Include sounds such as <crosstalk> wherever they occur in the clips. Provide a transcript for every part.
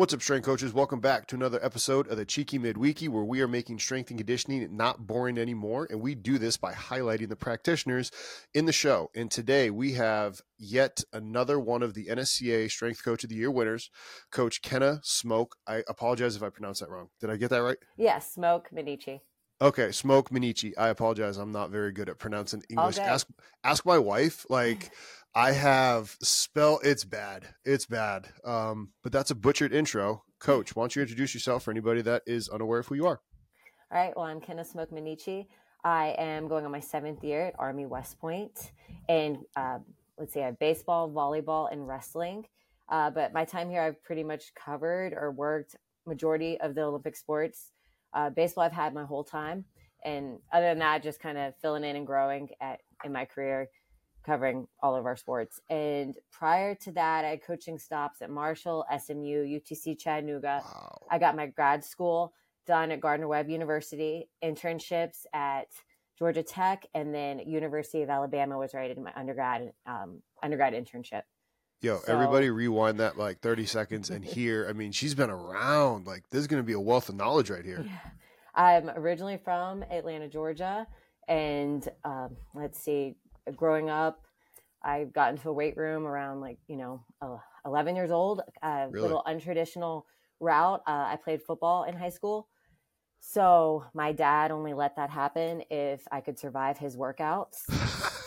What's up, strength coaches? Welcome back to another episode of the Cheeky Midweeky, where we are making strength and conditioning not boring anymore. And we do this by highlighting the practitioners in the show. And today we have yet another one of the NSCA Strength Coach of the Year winners, Coach Kenna Smoak. I apologize if I pronounced that wrong. Did I get that right? Yes, Smoak Minnici. Okay, Smoak Minnici. I apologize. I'm not very good at pronouncing English. Ask ask my wife. Like I have spell it's bad. It's bad. Um, but that's a butchered intro. Coach, why don't you introduce yourself for anybody that is unaware of who you are? All right. Well, I'm Kenna Smoak Minnici. I am going on my seventh year at Army West Point. And uh, let's see, I have baseball, volleyball, and wrestling. Uh, but my time here, I've pretty much covered or worked majority of the Olympic sports. Uh, baseball, I've had my whole time. And other than that, just kind of filling in and growing at in my career covering all of our sports. And prior to that, I had coaching stops at Marshall, SMU, UTC Chattanooga. Wow. I got my grad school done at Gardner Webb University, internships at Georgia Tech, and then University of Alabama was right in my undergrad um, undergrad internship. Yo, so, everybody rewind that like 30 seconds and here, I mean, she's been around. Like, there's going to be a wealth of knowledge right here. Yeah. I'm originally from Atlanta, Georgia. And um, let's see, growing up, I got into a weight room around like, you know, uh, 11 years old, a really? little untraditional route. Uh, I played football in high school. So my dad only let that happen if I could survive his workouts.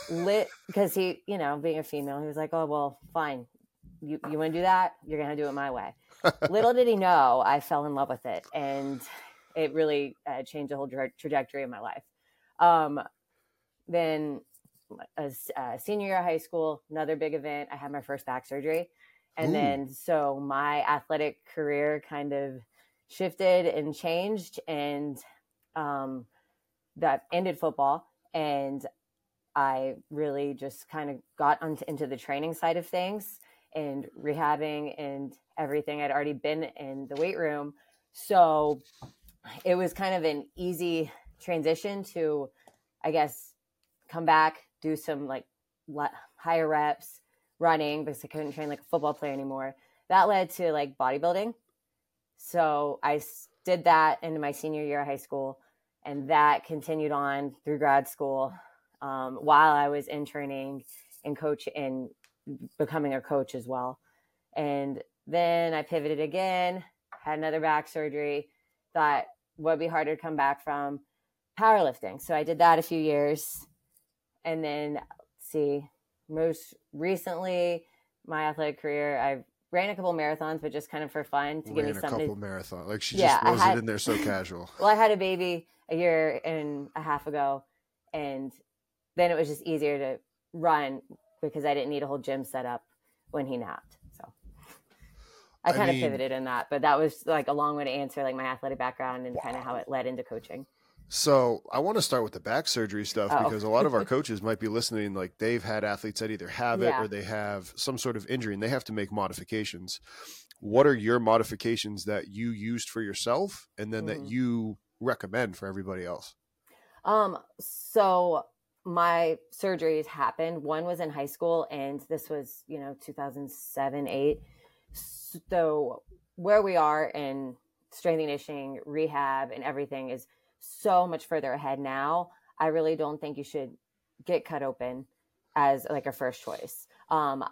<laughs> Lit because he, you know, being a female, he was like, "Oh well, fine. You you want to do that? You're gonna do it my way." Little did he know, I fell in love with it, and it really uh, changed the whole tra- trajectory of my life. Um, then a, a senior year of high school, another big event. I had my first back surgery. And Ooh. then so my athletic career kind of shifted and changed and um, that ended football and I really just kind of got onto, into the training side of things and rehabbing and everything. I'd already been in the weight room. So it was kind of an easy transition to, I guess, come back, do some like higher reps running because I couldn't train like a football player anymore. That led to like bodybuilding. So I did that into my senior year of high school, and that continued on through grad school um, while I was interning and coach and becoming a coach as well. And then I pivoted again, had another back surgery, thought would be harder to come back from powerlifting. So I did that a few years and then see most recently my athletic career i've ran a couple marathons but just kind of for fun to ran give me something a couple marathon like she yeah, just wasn't in there so casual. <laughs> Well i had a baby a year and a half ago and then it was just easier to run because i didn't need a whole gym set up when he napped so. I kind I mean, of pivoted in that but that was like a long way to answer like my athletic background and wow. kind of how it led into coaching so I want to start with the back surgery stuff oh. because a lot of our <laughs> coaches might be listening. Like they've had athletes that either have it yeah. or they have some sort of injury and they have to make modifications. What are your modifications that you used for yourself and then mm. that you recommend for everybody else? Um, so my surgeries happened. One was in high school and this was, you know, 2007, eight. So where we are in strength and conditioning, rehab and everything is – so much further ahead now. I really don't think you should get cut open as like a first choice. Um,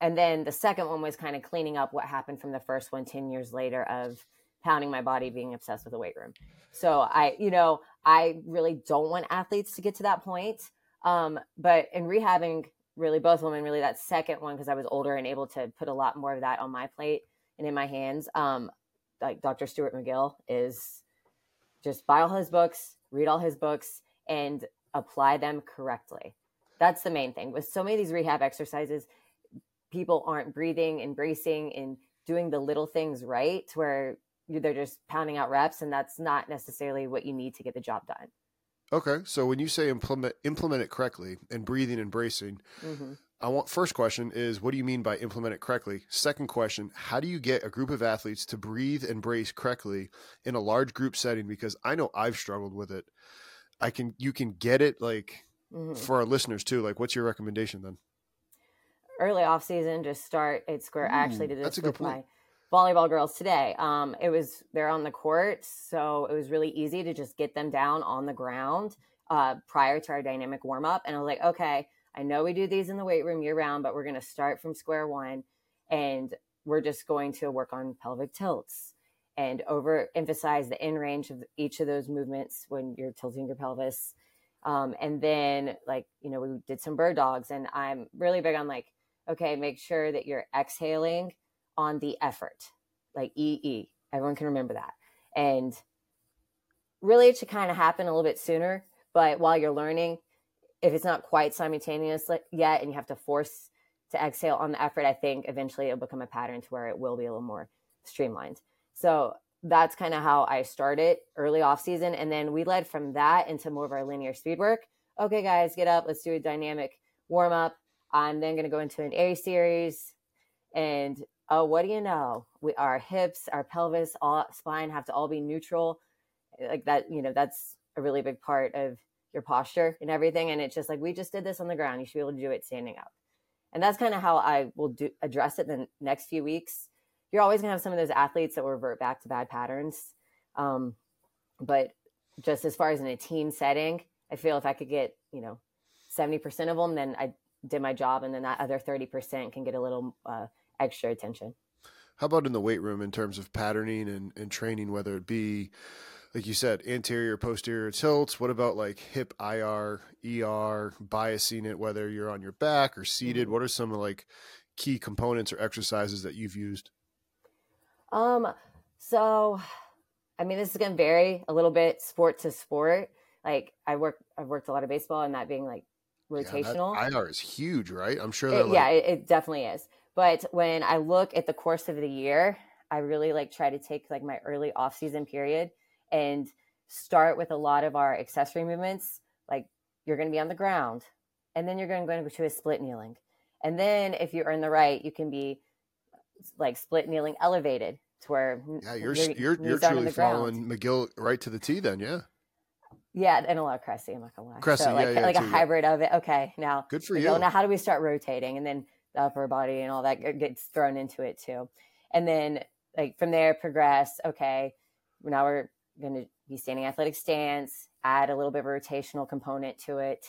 and then the second one was kind of cleaning up what happened from the first one 10 years later of pounding my body, being obsessed with the weight room. So I, you know, I really don't want athletes to get to that point. Um, but in rehabbing, really both women, really that second one, because I was older and able to put a lot more of that on my plate and in my hands. Um, like Dr. Stuart McGill is just buy all his books, read all his books, and apply them correctly. That's the main thing. With so many of these rehab exercises, people aren't breathing, embracing, and doing the little things right where they're just pounding out reps, and that's not necessarily what you need to get the job done. Okay, so when you say implement implement it correctly and breathing and bracing, mm-hmm. I want first question is what do you mean by implement it correctly? Second question, how do you get a group of athletes to breathe and brace correctly in a large group setting because I know I've struggled with it. I can you can get it like mm-hmm. for our listeners too. Like what's your recommendation then? Early off season, just start at square. Ooh, I actually did this with my volleyball girls today. Um, it was they're on the court, so it was really easy to just get them down on the ground uh, prior to our dynamic warm up. And I was like, okay, I know we do these in the weight room year round, but we're going to start from square one, and we're just going to work on pelvic tilts and overemphasize the in range of each of those movements when you're tilting your pelvis. Um, and then, like, you know, we did some bird dogs, and I'm really big on like, okay, make sure that you're exhaling on the effort, like EE. Everyone can remember that. And really, it should kind of happen a little bit sooner. But while you're learning, if it's not quite simultaneous yet and you have to force to exhale on the effort, I think eventually it'll become a pattern to where it will be a little more streamlined. So that's kind of how I started early off season. And then we led from that into more of our linear speed work. Okay, guys, get up. Let's do a dynamic warm up. I'm then going to go into an A series. And oh, what do you know? We, our hips, our pelvis, all spine have to all be neutral. Like that, you know, that's a really big part of your posture and everything. And it's just like, we just did this on the ground. You should be able to do it standing up. And that's kind of how I will do address it in the next few weeks you're always going to have some of those athletes that will revert back to bad patterns. Um, but just as far as in a team setting, I feel if I could get, you know, 70% of them, then I did my job. And then that other 30% can get a little uh, extra attention. How about in the weight room in terms of patterning and, and training, whether it be, like you said, anterior, posterior tilts? What about like hip IR, ER, biasing it, whether you're on your back or seated? Mm-hmm. What are some of like key components or exercises that you've used? Um, so I mean, this is going to vary a little bit sport to sport. Like I work, I've worked a lot of baseball and that being like rotational. Yeah, IR is huge, right? I'm sure that. Like... Yeah, it, it definitely is. But when I look at the course of the year, I really like try to take like my early off season period and start with a lot of our accessory movements. Like you're going to be on the ground and then you're going to go into a split kneeling. And then if you earn the right, you can be like split kneeling elevated to where yeah you're you're, you're truly following McGill right to the T then yeah. Yeah and a lot of Cressey I'm not gonna lie. Cressey, so like, yeah, yeah, like too, a hybrid yeah. of it. Okay now good for you. now how do we start rotating? And then the upper body and all that gets thrown into it too. And then like from there progress. Okay now we're going to be standing athletic stance add a little bit of rotational component to it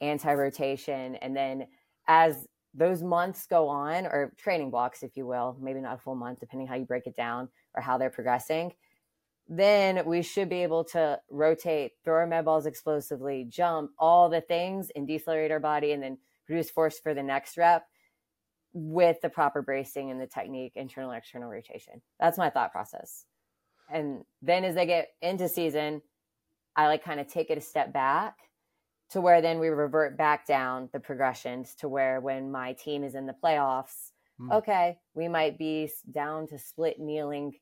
anti-rotation and then as those months go on, or training blocks, if you will, maybe not a full month, depending how you break it down or how they're progressing, then we should be able to rotate, throw our med balls explosively, jump, all the things, and decelerate our body, and then produce force for the next rep with the proper bracing and the technique, internal external rotation. That's my thought process. And then as they get into season, I like kind of take it a step back to where then we revert back down the progressions to where when my team is in the playoffs, mm. okay, we might be down to split kneeling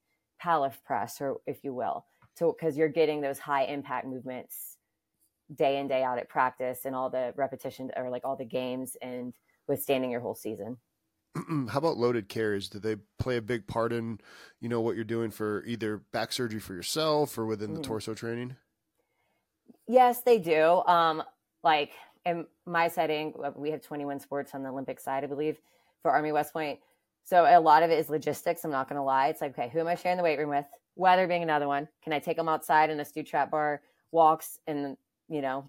Pallof press, or if you will, to because you're getting those high impact movements day in day out at practice and all the repetition or like all the games and withstanding your whole season. How about loaded carries? Do they play a big part in, you know, what you're doing for either back surgery for yourself or within the mm. torso training? Yes, they do. Um, like in my setting, uh, we have 21 sports on the Olympic side, I believe, for Army West Point. So a lot of it is logistics. I'm not going to lie. It's like, okay, who am I sharing the weight room with? Weather being another one. Can I take them outside in a do trap bar walks in, you know,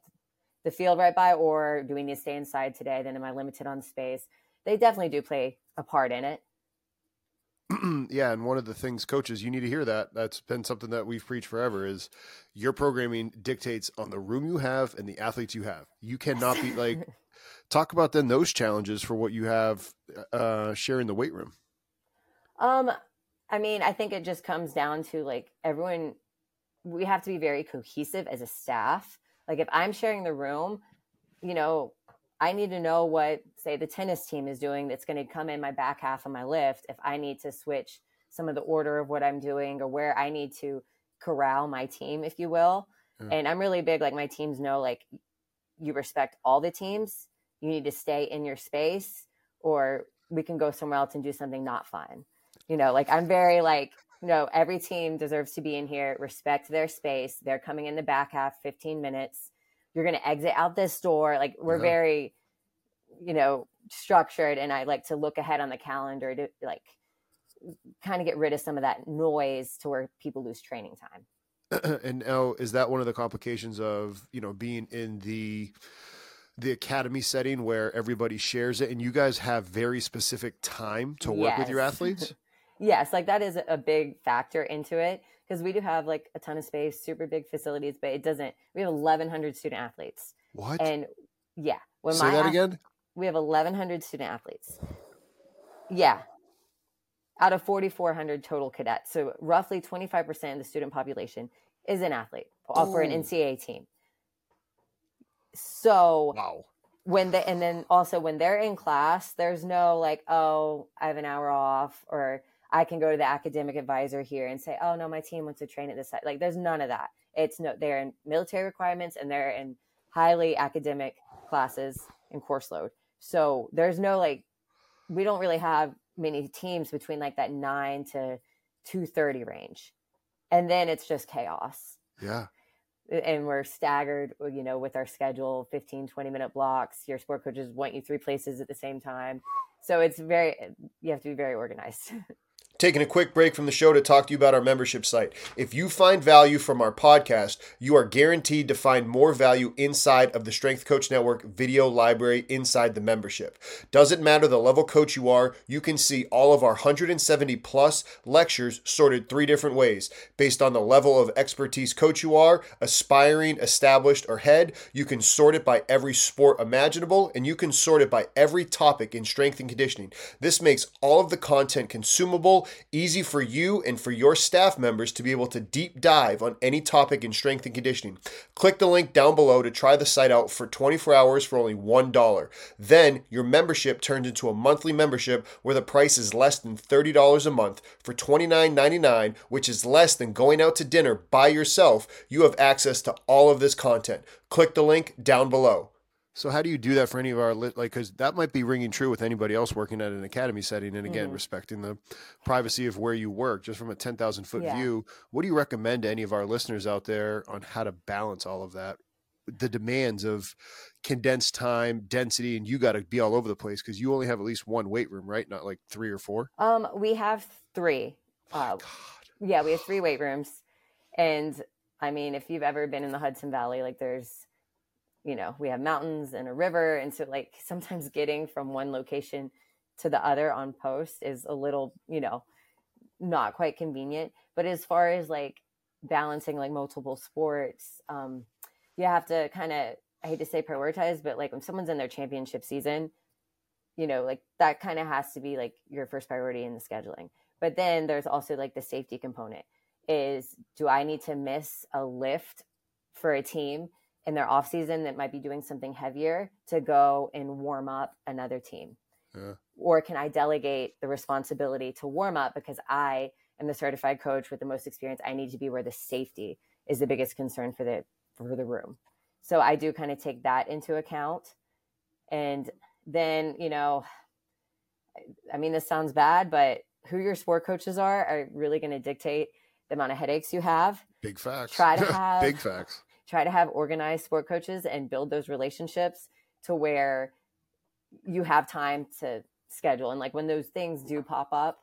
the field right by, or do we need to stay inside today? Then am I limited on space? They definitely do play a part in it. <clears throat> yeah, and one of the things, coaches, you need to hear that. That's been something that we've preached forever. Is your programming dictates on the room you have and the athletes you have. You cannot be like. <laughs> talk about then those challenges for what you have uh, sharing the weight room. Um, I mean, I think it just comes down to like everyone. We have to be very cohesive as a staff. Like if I'm sharing the room, you know, I need to know what, say, the tennis team is doing that's going to come in my back half of my lift if I need to switch some of the order of what I'm doing or where I need to corral my team, if you will. Mm. And I'm really big, like my teams know, like you respect all the teams. You need to stay in your space or we can go somewhere else and do something not fun. You know, like I'm very like, you know, every team deserves to be in here, respect their space. They're coming in the back half 15 minutes you're going to exit out this door. Like we're yeah. very, you know, structured. And I like to look ahead on the calendar to like, kind of get rid of some of that noise to where people lose training time. <clears throat> and now, is that one of the complications of you know being in the the academy setting where everybody shares it, and you guys have very specific time to work yes. with your athletes? <laughs> yes, like that is a big factor into it because we do have like a ton of space, super big facilities, but it doesn't. We have 1,100 student athletes. What? And yeah, when say that again. We have 1,100 student athletes. Yeah, out of 4,400 total cadets. So roughly 25% of the student population is an athlete Ooh. for an NCAA team. So wow. when they and then also when they're in class, there's no like, oh, I have an hour off, or I can go to the academic advisor here and say, oh no, my team wants to train at this site. Like there's none of that. It's no they're in military requirements and they're in highly academic classes and course load. So there's no like we don't really have many teams between like that nine to two thirty range. And then it's just chaos. Yeah and we're staggered you know with our schedule 15 20 minute blocks your sport coaches want you three places at the same time so it's very you have to be very organized <laughs> Taking a quick break from the show to talk to you about our membership site. If you find value from our podcast, you are guaranteed to find more value inside of the Strength Coach Network video library inside the membership. Doesn't matter the level coach you are, you can see all of our 170 plus lectures sorted three different ways. Based on the level of expertise coach you are, aspiring, established, or head, you can sort it by every sport imaginable and you can sort it by every topic in strength and conditioning. This makes all of the content consumable easy for you and for your staff members to be able to deep dive on any topic in strength and conditioning. Click the link down below to try the site out for 24 hours for only $1. Then your membership turns into a monthly membership where the price is less than $30 a month for $29.99, which is less than going out to dinner by yourself. You have access to all of this content. Click the link down below. So how do you do that for any of our like because that might be ringing true with anybody else working at an academy setting, and again mm-hmm. respecting the privacy of where you work, just from a ten thousand foot yeah. view. What do you recommend to any of our listeners out there on how to balance all of that, the demands of condensed time, density, and you got to be all over the place because you only have at least one weight room, right? Not like three or four. Um, we have three. Oh uh, yeah, we have three weight rooms, and I mean, if you've ever been in the Hudson Valley, like there's you know, we have mountains and a river. And so, like, sometimes getting from one location to the other on post is a little, you know, not quite convenient. But as far as like balancing like multiple sports, um, you have to kind of, I hate to say prioritize, but like when someone's in their championship season, you know, like that kind of has to be like your first priority in the scheduling. But then there's also like the safety component is do I need to miss a lift for a team in their off season that might be doing something heavier to go and warm up another team? Yeah. Or can I delegate the responsibility to warm up because I am the certified coach with the most experience? I need to be where the safety is the biggest concern for the for the room. So I do kind of take that into account. And then, you know, I mean, this sounds bad, but who your sport coaches are are really going to dictate the amount of headaches you have. Big facts. Try to <laughs> have big facts try to have organized sport coaches and build those relationships to where you have time to schedule. And like when those things do pop up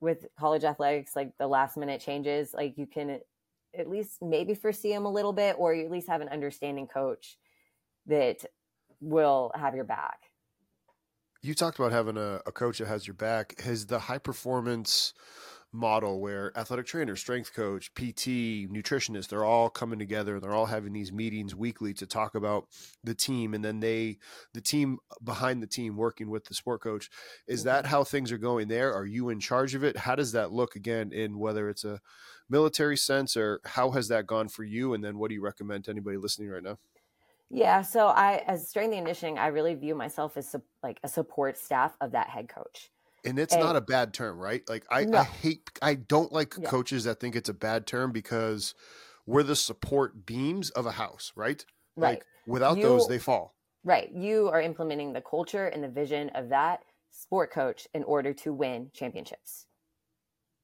with college athletics like the last minute changes like you can at least maybe foresee them a little bit or you at least have an understanding coach that will have your back. You talked about having a, a coach that has your back. Has the high performance model where athletic trainer, strength coach, PT, nutritionist, they're all coming together and they're all having these meetings weekly to talk about the team and then they the team behind the team working with the sport coach. Is that mm-hmm. how things are going there? Are you in charge of it? How does that look again in whether it's a military sense or how has that gone for you and then what do you recommend to anybody listening right now? Yeah, so I, as strength and conditioning, I really view myself as like a support staff of that head coach and it's and, not a bad term, right? Like I, no. I hate, I don't like yeah. coaches that think it's a bad term because we're the support beams of a house, right? Right. Like without you, those, they fall. Right. You are implementing the culture and the vision of that sport coach in order to win championships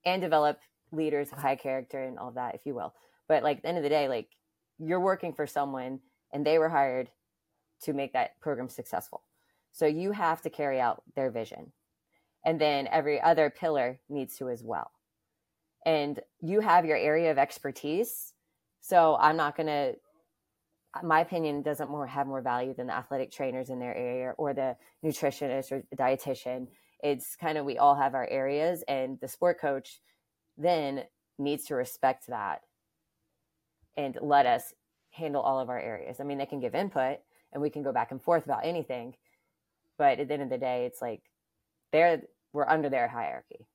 and develop leaders of high character and all that, if you will. But like at the end of the day, like you're working for someone and they were hired to make that program successful. So you have to carry out their vision and then every other pillar needs to as well. And you have your area of expertise so i'm not going to my opinion doesn't more have more value than the athletic trainers in their area or the nutritionist or dietitian. It's kind of we all have our areas and the sport coach then needs to respect that and let us handle all of our areas. I mean they can give input and we can go back and forth about anything but at the end of the day it's like they're we're under their hierarchy.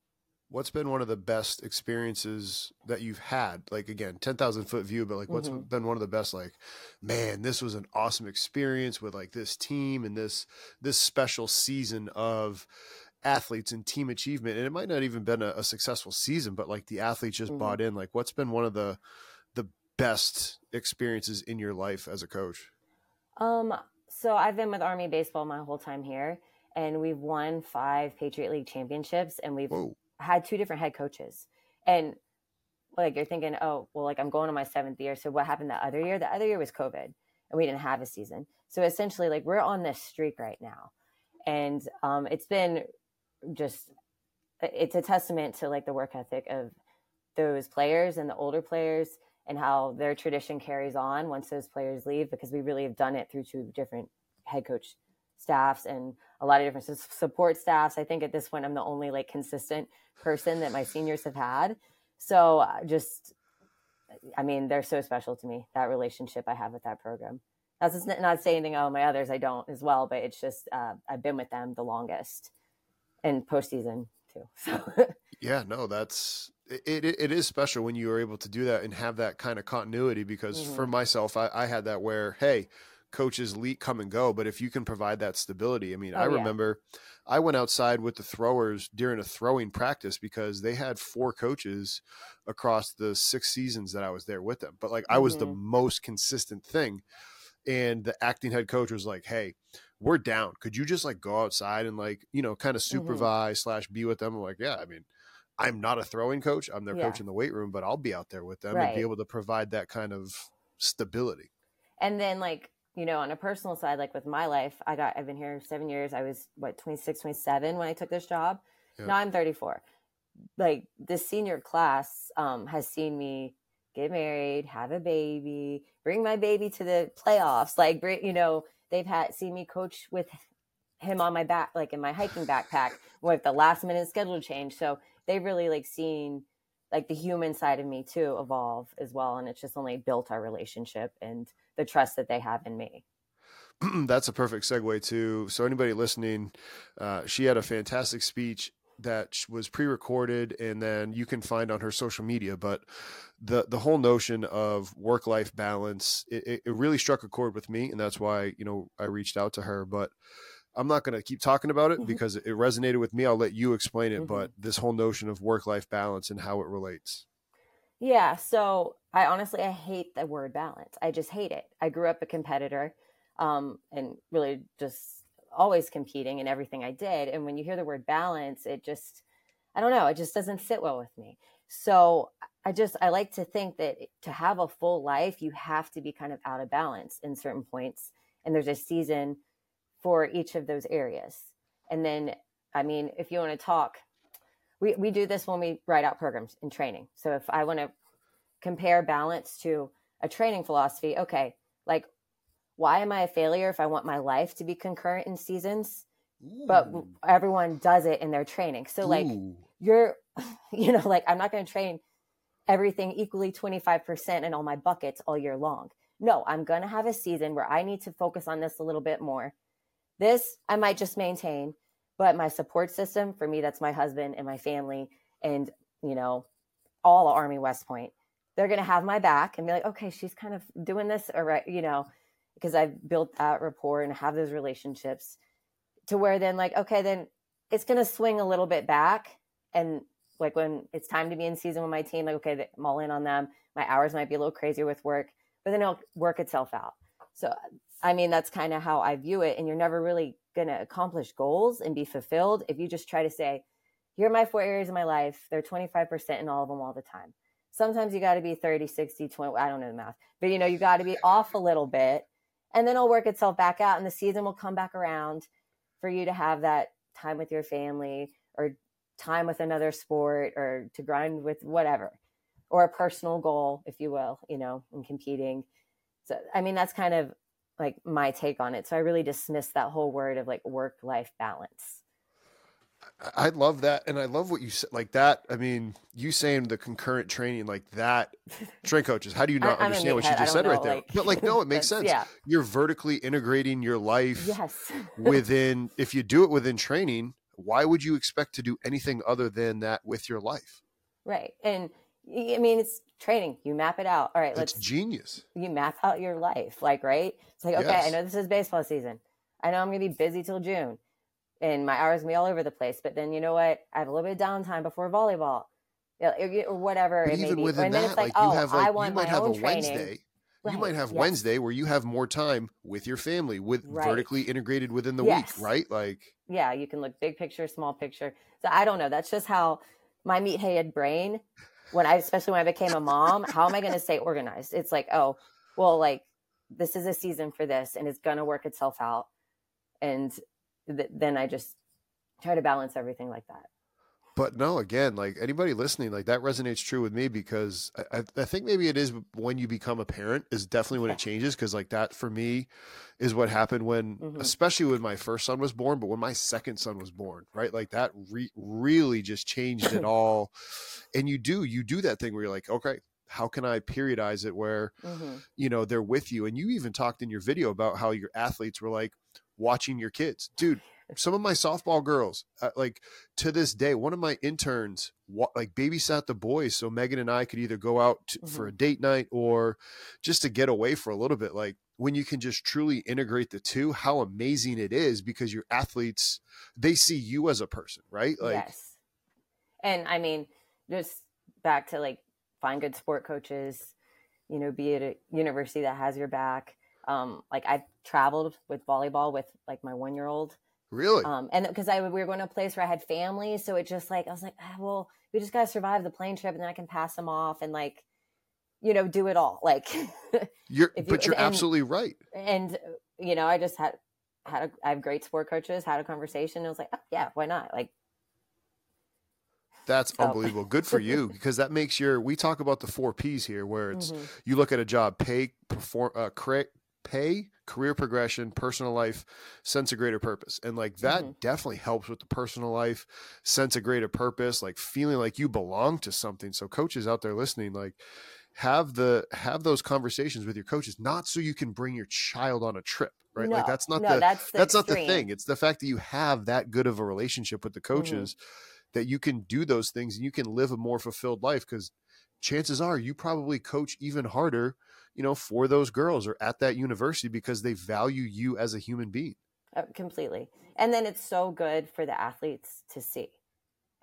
What's been one of the best experiences that you've had? Like again 10,000 foot view but like what's mm-hmm. been one of the best like man this was an awesome experience with like this team and this this special season of athletes and team achievement. And it might not even been a, a successful season but like the athletes just mm-hmm. bought in. Like what's been one of the the best experiences in your life as a coach? Um so i've been with army baseball my whole time here and we've won five patriot league championships and we've Whoa had two different head coaches. And like you're thinking, oh, well, like I'm going to my seventh year. So what happened the other year? The other year was COVID and we didn't have a season. So essentially, like we're on this streak right now. And um, it's been just, it's a testament to like the work ethic of those players and the older players and how their tradition carries on once those players leave because we really have done it through two different head coach staffs and a lot of different support staffs. I think at this point, I'm the only like consistent person that my seniors have had. So uh, just, I mean, they're so special to me. That relationship I have with that program. That's not saying anything. Oh, my others I don't as well, but it's just uh, I've been with them the longest, and postseason too. <laughs> So yeah, no, that's it, it, it is special when you are able to do that and have that kind of continuity because mm-hmm. for myself I, I, had that where hey coaches leak come and go, but if you can provide that stability, I mean, oh, I remember yeah. I went outside with the throwers during a throwing practice because they had four coaches across the six seasons that I was there with them. But like mm-hmm. I was the mm-hmm. most consistent thing. And the acting head coach was like, Hey, we're down. Could you just like go outside and like, you know, kind of mm-hmm. supervise mm-hmm. slash be with them? I'm like, yeah, I mean, I'm not a throwing coach. I'm their yeah. coach in the weight room, but I'll be out there with them right. and be able to provide that kind of stability. And then like you know, on a personal side, like with my life, I got, I've been here seven years. I was, what, 26, 27 when I took this job. Now I'm 34. Like the senior class um, has seen me get married, have a baby, bring my baby to the playoffs. Like, you know, they've had seen me coach with him on my back, like in my hiking backpack with the last minute schedule change. So they've really like seen like the human side of me too evolve as well. And it's just only built our relationship and the trust that they have in me. <clears throat> That's a perfect segue to so anybody listening, uh, she had a fantastic speech that was pre-recorded and then you can find on her social media but the the whole notion of work life balance it, it really struck a chord with me and that's why you know i reached out to her but i'm not going to keep talking about it mm-hmm. because it resonated with me i'll let you explain it mm-hmm. but this whole notion of work life balance and how it relates yeah. So I honestly, I hate the word balance. I just hate it. I grew up a competitor um, and really just always competing in everything I did. And when you hear the word balance, it just, I don't know, it just doesn't sit well with me. So I just, I like to think that to have a full life, you have to be kind of out of balance in certain points. And there's a season for each of those areas. And then, I mean, if you want to talk we, we do this when we write out programs in training. So if I want to compare balance to a training philosophy, okay, like why am I a failure if I want my life to be concurrent in seasons? Ooh. But everyone does it in their training. So like Ooh. you're, <laughs> you know, like I'm not going to train everything equally 25% in all my buckets all year long. No, I'm going to have a season where I need to focus on this a little bit more. This I might just maintain but my support system for me that's my husband and my family and you know all army west point they're going to have my back and be like okay she's kind of doing this or right you know because i've built that rapport and have those relationships to where then like okay then it's going to swing a little bit back and like when it's time to be in season with my team like okay i'm all in on them. My hours might be a little crazier with work but then it'll work itself out. So i mean that's kind of how i view it and you're never really going to accomplish goals and be fulfilled if you just try to say, here are my four areas of my life. They're 25% in all of them all the time. Sometimes you got to be 30, 60, 20. I don't know the math, but you know, you got to be off a little bit and then it'll work itself back out and the season will come back around for you to have that time with your family or time with another sport or to grind with whatever or a personal goal if you will you know in competing so i mean that's kind of like my take on it so i really dismiss that whole word of like work life balance I love that, and I love what you said. Like that, I mean, you saying the concurrent training like that. <laughs> Strength coaches, how do you not I, understand what you just said know, right there? Like, but like, no, it <laughs> makes sense. Yeah. You're vertically integrating your life. Yes. <laughs> within, if you do it within training, why would you expect to do anything other than that with your life? Right, and I mean, it's training. You map it out. All right, let's. It's genius. You map out your life, like right. It's like okay, yes. I know this is baseball season. I know I'm going to be busy till June and my hours be all over the place. But then you know what? I have a little bit of downtime before volleyball, or whatever but it may be. Within and that, it's like, like oh, have like, I want my own training. Right. You might have yes. Wednesday where you have more time with your family, with right. vertically integrated within the yes. week, right? Like, yeah, you can look big picture, small picture. So I don't know. That's just how my meathead brain, when I, especially when I became a mom, how am I going to stay organized? It's like, oh, well, like this is a season for this, and it's going to work itself out. And th- then I just try to balance everything like that. But no, again, like anybody listening, like that resonates true with me because I, I think maybe it is when you become a parent is definitely when it changes. Cause like that for me is what happened when, mm-hmm. especially when my first son was born, but when my second son was born, right? Like that re- really just changed it <laughs> all. And you do, you do that thing where you're like, okay, how can I periodize it where, mm-hmm. you know, they're with you. And you even talked in your video about how your athletes were like, watching your kids, dude. Some of my softball girls, uh, like to this day, one of my interns, wa- like babysat the boys, so Megan and I could either go out to, mm-hmm. for a date night or just to get away for a little bit. Like when you can just truly integrate the two, how amazing it is because your athletes they see you as a person, right? Like, yes. And I mean, just back to like find good sport coaches, you know, be at a university that has your back um, like I've traveled with volleyball with like my one year old. Really? Um, and because I we were going to a place where I had family, so it just like I was like, ah, well, we just gotta survive the plane trip, and then I can pass them off and like, you know, do it all. Like, <laughs> you're, you, but you're and, absolutely right. And you know, I just had had a, I have great sport coaches, had a conversation. I was like, oh, yeah, why not? Like, that's unbelievable. Good for you <laughs> because that makes your. We talk about the four P's here, where it's mm-hmm. you look at a job, pay, perform, uh, correct, pay, career progression, personal life, sense of greater purpose. And like that mm-hmm. definitely helps with the personal life, sense of greater purpose, like feeling like you belong to something. So coaches out there listening, like have the have those conversations with your coaches, not so you can bring your child on a trip, right? No, like that's not no, the that's, the that's not the thing. It's the fact that you have that good of a relationship with the mm-hmm. coaches mm-hmm. that you can do those things and you can live a more fulfilled life because chances are you probably coach even harder you know, for those girls or at that university because they value you as a human being. Uh, completely. And then it's so good for the athletes to see.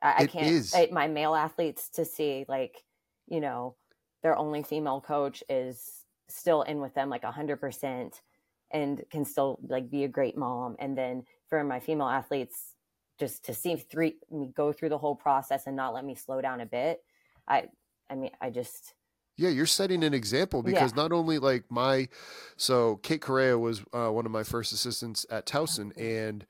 I, I can't, I, my male athletes to see, like, you know, their only female coach is still in with them like a hundred percent and can still like be a great mom. And then for my female athletes, just to see three me go through the whole process and not let me slow down a bit. I, I mean, I just, yeah, you're setting an example because yeah. not only like my, so Kate Correa was uh, one of my first assistants at Towson, and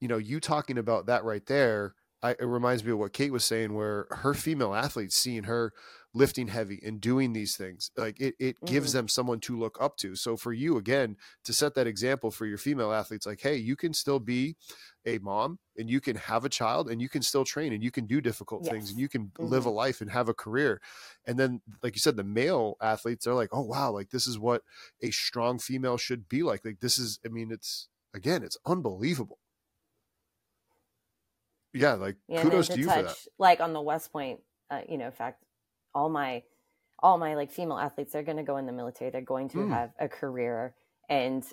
you know, you talking about that right there, I, it reminds me of what Kate was saying, where her female athletes seeing her lifting heavy and doing these things like it, it mm-hmm. gives them someone to look up to so for you again to set that example for your female athletes like hey you can still be a mom and you can have a child and you can still train and you can do difficult yes. things and you can mm-hmm. live a mm-hmm. life and have a career and then like you said the male athletes are like oh wow like this is what a strong female should be like like this is i mean it's again it's unbelievable yeah like yeah, kudos to, you touch, for that like on the west point uh, you know fact all my all my like female athletes they're going to go in the military they're going to mm. have a career and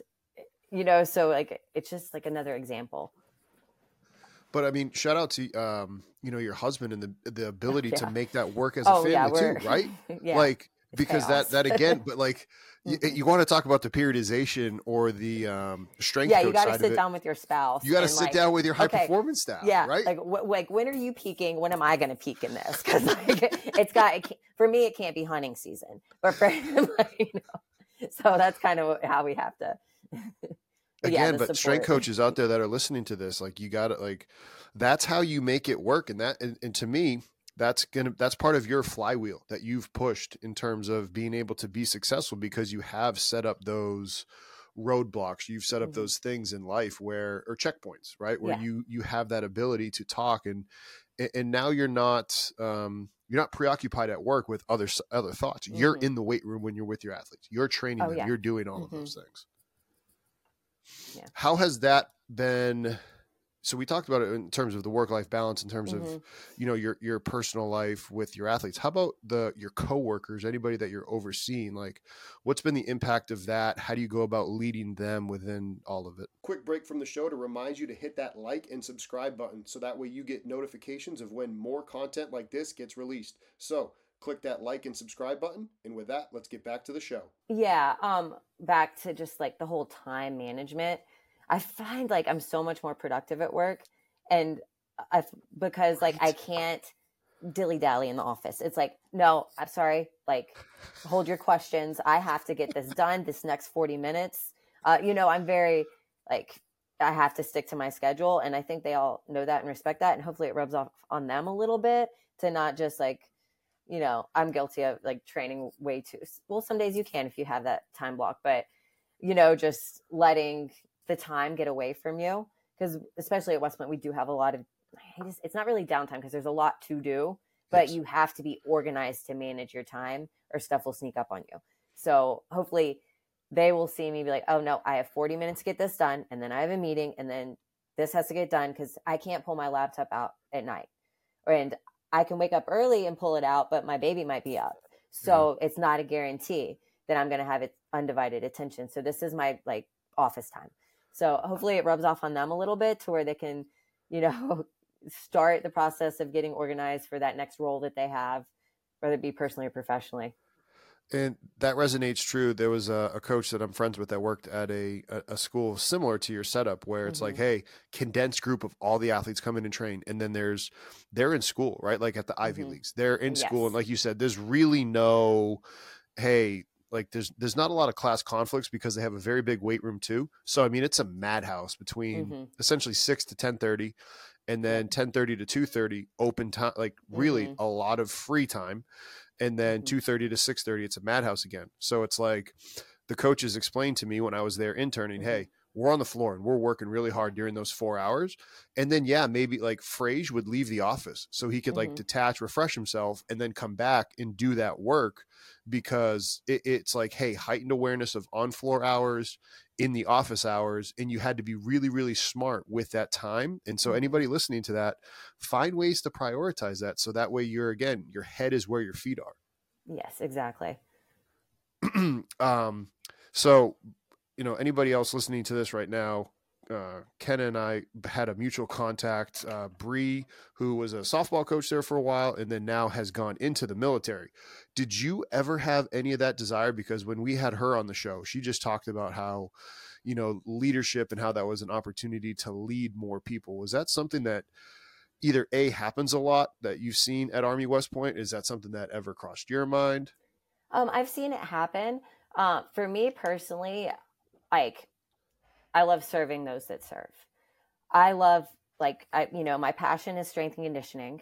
you know so like it's just like another example but I mean, shout out to um, you know your husband and the the ability <laughs> yeah. to make that work as a oh, family yeah, too, right? <laughs> yeah, like because chaos. that that again, <laughs> but like you, you, want to talk about the periodization or the um, strength. Yeah, you got to sit down with your spouse. You got to sit like, down with your high okay, performance staff. Yeah, right. Like, w- like when are you peaking? When am I going to peak in this? <laughs> Because like, it's got it for me, it can't be hunting season, but for <laughs> you know, so that's kind of how we have to again, yeah, but strength coaches out there that are listening to this, like you got it, like that's how you make it work. And that, and, and to me, that's gonna that's part of your flywheel that you've pushed in terms of being able to be successful because you have set up those roadblocks you've set up mm-hmm. those things in life where or checkpoints right where yeah. you you have that ability to talk and and now you're not um you're not preoccupied at work with other other thoughts mm-hmm. you're in the weight room when you're with your athletes you're training oh, them yeah. you're doing all mm-hmm. of those things yeah. how has that been so we talked about it in terms of the work life balance in terms mm-hmm. of you know your your personal life with your athletes. How about the your coworkers anybody that you're overseeing? Like what's been the impact of that? How do you go about leading them within all of it? Quick break from the show to remind you to hit that like and subscribe button so that way you get notifications of when more content like this gets released. So click that like and subscribe button and with that let's get back to the show. Yeah um back to just like the whole time management I find like I'm so much more productive at work and I because like I can't dilly dally in the office. It's like, no, I'm sorry. Like, hold your questions. I have to get this done this next 40 minutes. Uh, you know, I'm very like, I have to stick to my schedule. And I think they all know that and respect that. And hopefully it rubs off on them a little bit to not just like, you know, I'm guilty of like training way too. Well, some days you can if you have that time block, but, you know, just letting the time get away from you because especially at West Point we do have a lot of just, it's not really downtime because there's a lot to do but yes. you have to be organized to manage your time or stuff will sneak up on you. So hopefully they will see me be like oh no i have 40 minutes to get this done and then i have a meeting and then this has to get done because i can't pull my laptop out at night. And i can wake up early and pull it out but my baby might be up. So mm-hmm. it's not a guarantee that i'm going to have it undivided attention. So this is my like office time so hopefully it rubs off on them a little bit to where they can, you know, <laughs> start the process of getting organized for that next role that they have, whether it be personally or professionally. And that resonates true. There was a, a, coach that I'm friends with that worked at a, a, school similar to your setup where it's mm-hmm. like, hey, condensed group of all the athletes come in and train. And then there's, they're in school, right? Like at the Ivy mm-hmm. Leagues. They're in yes. school. And like you said, there's really no, hey, like there's there's not a lot of class conflicts because they have a very big weight room too. So I mean it's a madhouse between mm-hmm. essentially 6 to 10:30 and then 10:30 to 2:30 open time like really mm-hmm. a lot of free time and then mm-hmm. 2:30 to 6:30 it's a madhouse again. So it's like the coaches explained to me when I was there interning, mm-hmm. hey, we're on the floor and we're working really hard during those four hours. And then, yeah, maybe like Frage would leave the office so he could mm-hmm. like detach, refresh himself, and then come back and do that work because it, it's like, hey, heightened awareness of on floor hours in the office hours. And you had to be really, really smart with that time. And so, mm-hmm. anybody listening to that, find ways to prioritize that. So that way, you're again, your head is where your feet are. Yes, exactly. <clears throat> um, so you know anybody else listening to this right now uh, Ken and I had a mutual contact, uh, Bree, who was a softball coach there for a while and then now has gone into the military. Did you ever have any of that desire? Because when we had her on the show, she just talked about how, you know, leadership and how that was an opportunity to lead more people. Was that something that either A happens a lot that you've seen at Army West Point? Is that something that ever crossed your mind? Um, I've seen it happen. Uh, for me personally, like I love serving those that serve. I love like I you know, my passion is strength and conditioning.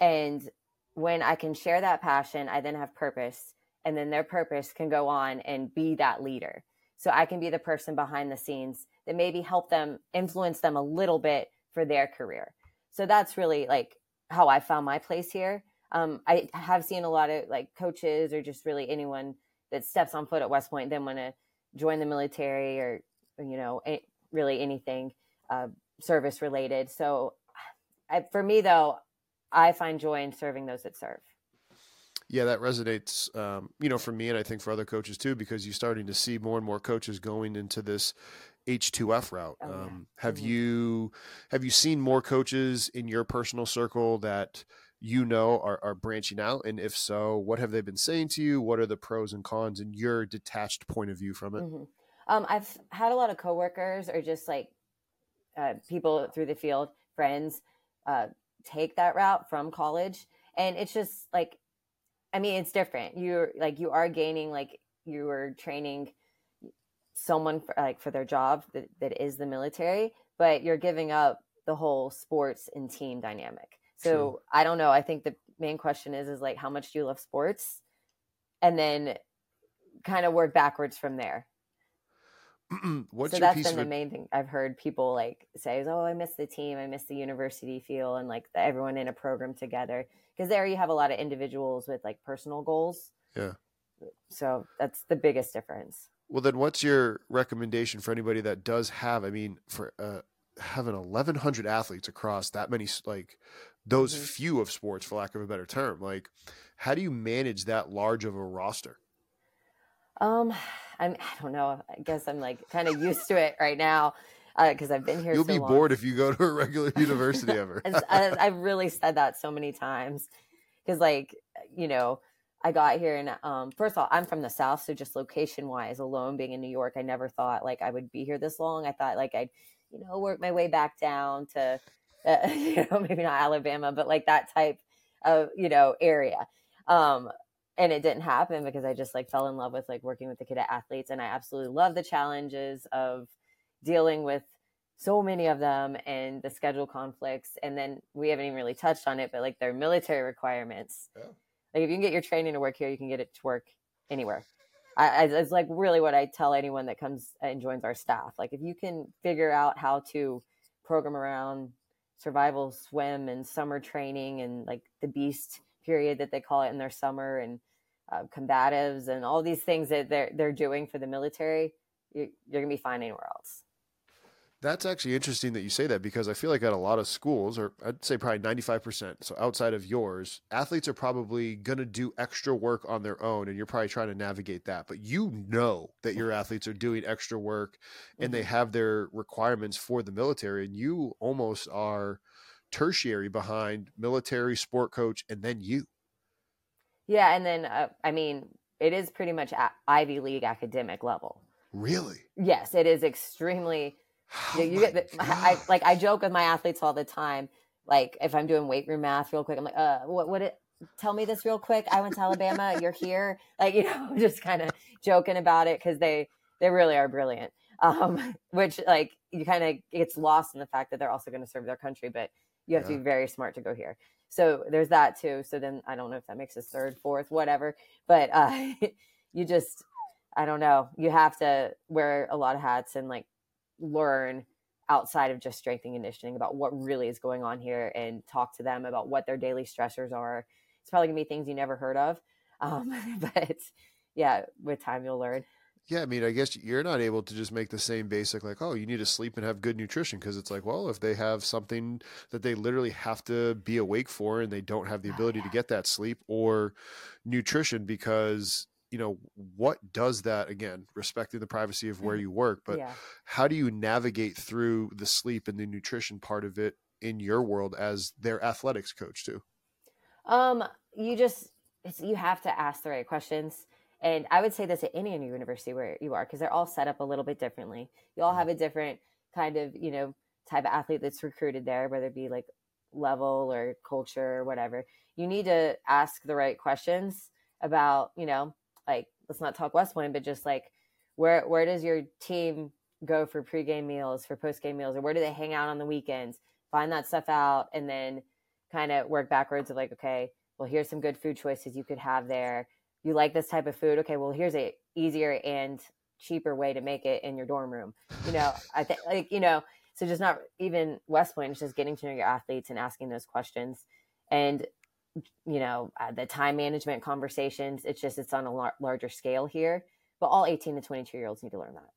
And when I can share that passion, I then have purpose and then their purpose can go on and be that leader. So I can be the person behind the scenes that maybe help them influence them a little bit for their career. So that's really like how I found my place here. Um, I have seen a lot of like coaches or just really anyone that steps on foot at West Point then want to join the military or, you know, really anything uh, service related. So I, for me, though, I find joy in serving those that serve. Yeah, that resonates, um, you know, for me and I think for other coaches too, because you're starting to see more and more coaches going into this H2F route. Oh, yeah. um, have mm-hmm. you have you seen more coaches in your personal circle that you know are, are branching out? And if so, what have they been saying to you? What are the pros and cons and your detached point of view from it? Mm-hmm. Um, I've had a lot of coworkers or just like uh, people through the field, friends, uh, take that route from college. And it's just like, I mean, it's different. You're like, you are gaining, like, you are training someone for, like for their job that, that is the military, but you're giving up the whole sports and team dynamic. So True. I don't know. I think the main question is is like how much do you love sports, and then kind of work backwards from there. <clears throat> What's so that's been the main thing I've heard people like say is, "Oh, I miss the team, I miss the university feel, and like the, everyone in a program together." Because there you have a lot of individuals with like personal goals. Yeah. So that's the biggest difference. Well, then, what's your recommendation for anybody that does have? I mean, for uh, having eleven hundred athletes across that many, like those mm-hmm. few of sports, for lack of a better term, like how do you manage that large of a roster? Um, <sighs> I'm, <sighs> I don't know. I guess I'm like kind of used to it right now because uh, I've been here. You'll so be long. bored if you go to a regular <laughs> university ever. I, I've really said that so many times because, like, you know, I got here and um, first of all, I'm from the South, so just location wise alone, being in New York, I never thought like I would be here this long. I thought like I'd, you know, work my way back down to, uh, <laughs> you know, maybe not Alabama, but like that type of you know area. Um, and it didn't happen because I just like fell in love with like working with the cadet athletes and I absolutely love the challenges of dealing with so many of them and the schedule conflicts and then we haven't even really touched on it but like their military requirements yeah. like if you can get your training to work here you can get it to work anywhere I, it's like really what I tell anyone that comes and joins our staff like if you can figure out how to program around survival swim and summer training and like the beast period that they call it in their summer and uh, combatives and all these things that they're they're doing for the military, you're, you're gonna be fine anywhere else. That's actually interesting that you say that because I feel like at a lot of schools, or I'd say probably 95%, so outside of yours, athletes are probably going to do extra work on their own and you're probably trying to navigate that. But you know that your athletes are doing extra work and they mm-hmm. have their requirements for the military, and you almost are tertiary behind military, sport coach, and then you. Yeah, and then uh, I mean, it is pretty much at Ivy League academic level. Really? Yes, it is extremely. <sighs> Oh you, get the, I, like I joke with my athletes all the time. Like if I'm doing weight room math real quick, I'm like, uh, what would it? Tell me this real quick. I went to Alabama. You're here. <laughs> Like you know, <laughs> just kind of joking about it because they they really are brilliant. Um, <laughs> which like you kind of gets lost in the fact that they're also going to serve their country, but you have yeah. to be very smart to go here. So there's that too. So then I don't know if that makes us third, fourth, whatever. But uh, you just, I don't know. You have to wear a lot of hats and like learn outside of just strength and conditioning about what really is going on here and talk to them about what their daily stressors are. It's probably gonna be things you never heard of. <laughs> Um, but yeah, with time you'll learn. Yeah, I mean, I guess you're not able to just make the same basic like, oh, you need to sleep and have good nutrition because it's like, well, if they have something that they literally have to be awake for and they don't have the ability to <sighs> get that sleep or nutrition because you know what does that again respecting the privacy of where mm-hmm. you work but yeah. how do you navigate through the sleep and the nutrition part of it in your world as their athletics coach too um you just you have to ask the right questions and I would say this at any university where you are, because they're all set up a little bit differently. You all mm-hmm. have a different kind of, you know, type of athlete that's recruited there, whether it be like level or culture or whatever. You need to ask the right questions about, you know, like let's not talk West Point, but just like where where does your team go for pregame meals, for postgame meals, or where do they hang out on the weekends? Find that stuff out and then kind of work backwards of like, okay, well, here's some good food choices you could have there. You like this type of food? Okay well here's a easier and cheaper way to make it in your dorm room. You know i think like you know so just not even west point it's just getting to know your athletes and asking those questions. And you know uh, the time management conversations it's just it's on a lar- larger scale here but all 18 to 22 year olds need to learn that.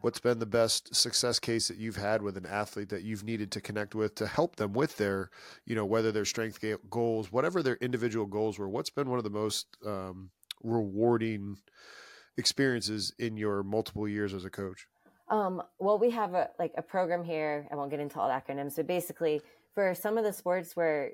What's been the best success case that you've had with an athlete that you've needed to connect with to help them with their you know whether their strength goals whatever their individual goals were what's been one of the most um, rewarding experiences in your multiple years as a coach? Um, well we have a like a program here i won't get into all the acronyms but basically for some of the sports where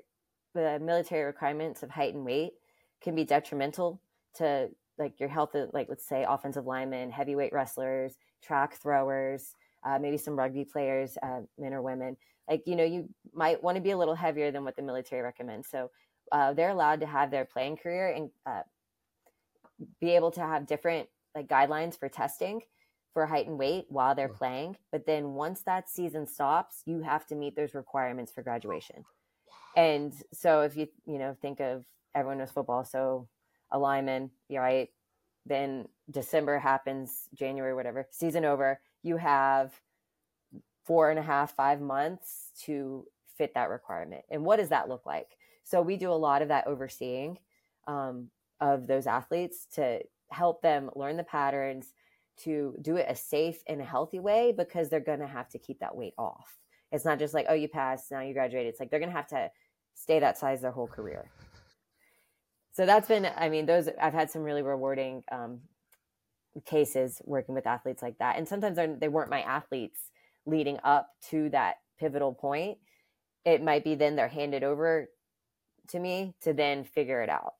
the military requirements of height and weight can be detrimental to like your health like let's say offensive linemen heavyweight wrestlers track throwers, uh, maybe some rugby players, uh, men or women. Like, you know, you might want to be a little heavier than what the military recommends. So uh, they're allowed to have their playing career and uh, be able to have different like guidelines for testing. for height and weight while they're playing. But then once that season stops, you have to meet those requirements for graduation. And so if you, you know, think of everyone knows football, so a lineman, right. Then December happens, January, whatever, season over. You have four and a half, five months to fit that requirement. And what does that look like? So we do a lot of that overseeing um, of those athletes to help them learn the patterns, to do it a safe and a healthy way because they're going to have to keep that weight off. It's not just like, oh, you passed, now you graduated. It's like they're going to have to stay that size their whole career. So that's been, I mean, those, I've had some really rewarding um, cases working with athletes like that. And sometimes they weren't my athletes leading up to that pivotal point. It might be then they're handed over to me to then figure it out.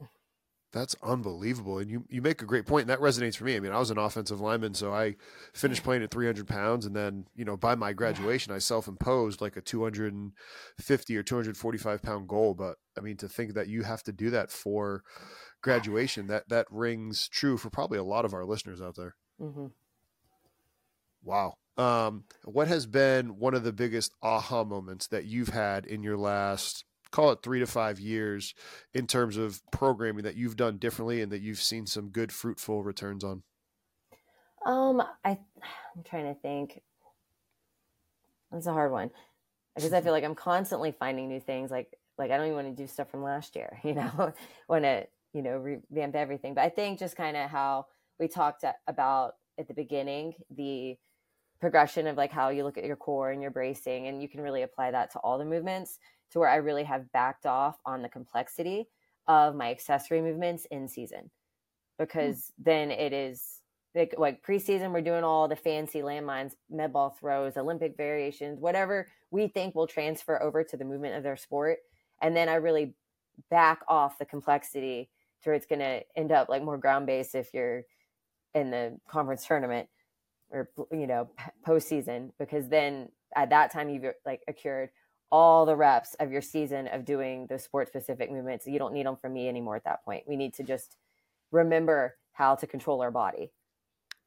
That's unbelievable. And you, you make a great point. And that resonates for me. I mean, I was an offensive lineman, so I finished playing at 300 pounds. And then, you know, by my graduation, I self imposed like a 250 or 245 pound goal. But I mean, to think that you have to do that for graduation, that, that rings true for probably a lot of our listeners out there. Mm-hmm. Wow. Um, what has been one of the biggest aha moments that you've had in your last call it three to five years in terms of programming that you've done differently and that you've seen some good fruitful returns on? Um, I <sighs> I'm trying to think. That's a hard one because I feel <laughs> like I'm constantly finding new things. Like like I don't even want to do stuff from last year. <laughs> You know, want to you know revamp everything. But I think just kind of how we talked about at the beginning the progression of like how you look at your core and your bracing and you can really apply that to all the movements to where I really have backed off on the complexity of my accessory movements in season hmm. because mm. then it is like, like preseason we're doing all the fancy landmines med ball throws olympic variations whatever we think will transfer over to the movement of their sport and then i really back off the complexity to where it's going to end up like more ground based if you're in the conference tournament or you know postseason because then at that time you've like accrued all the reps of your season of doing the sport specific movements. You don't need them from me anymore at that point. We need to just remember how to control our body.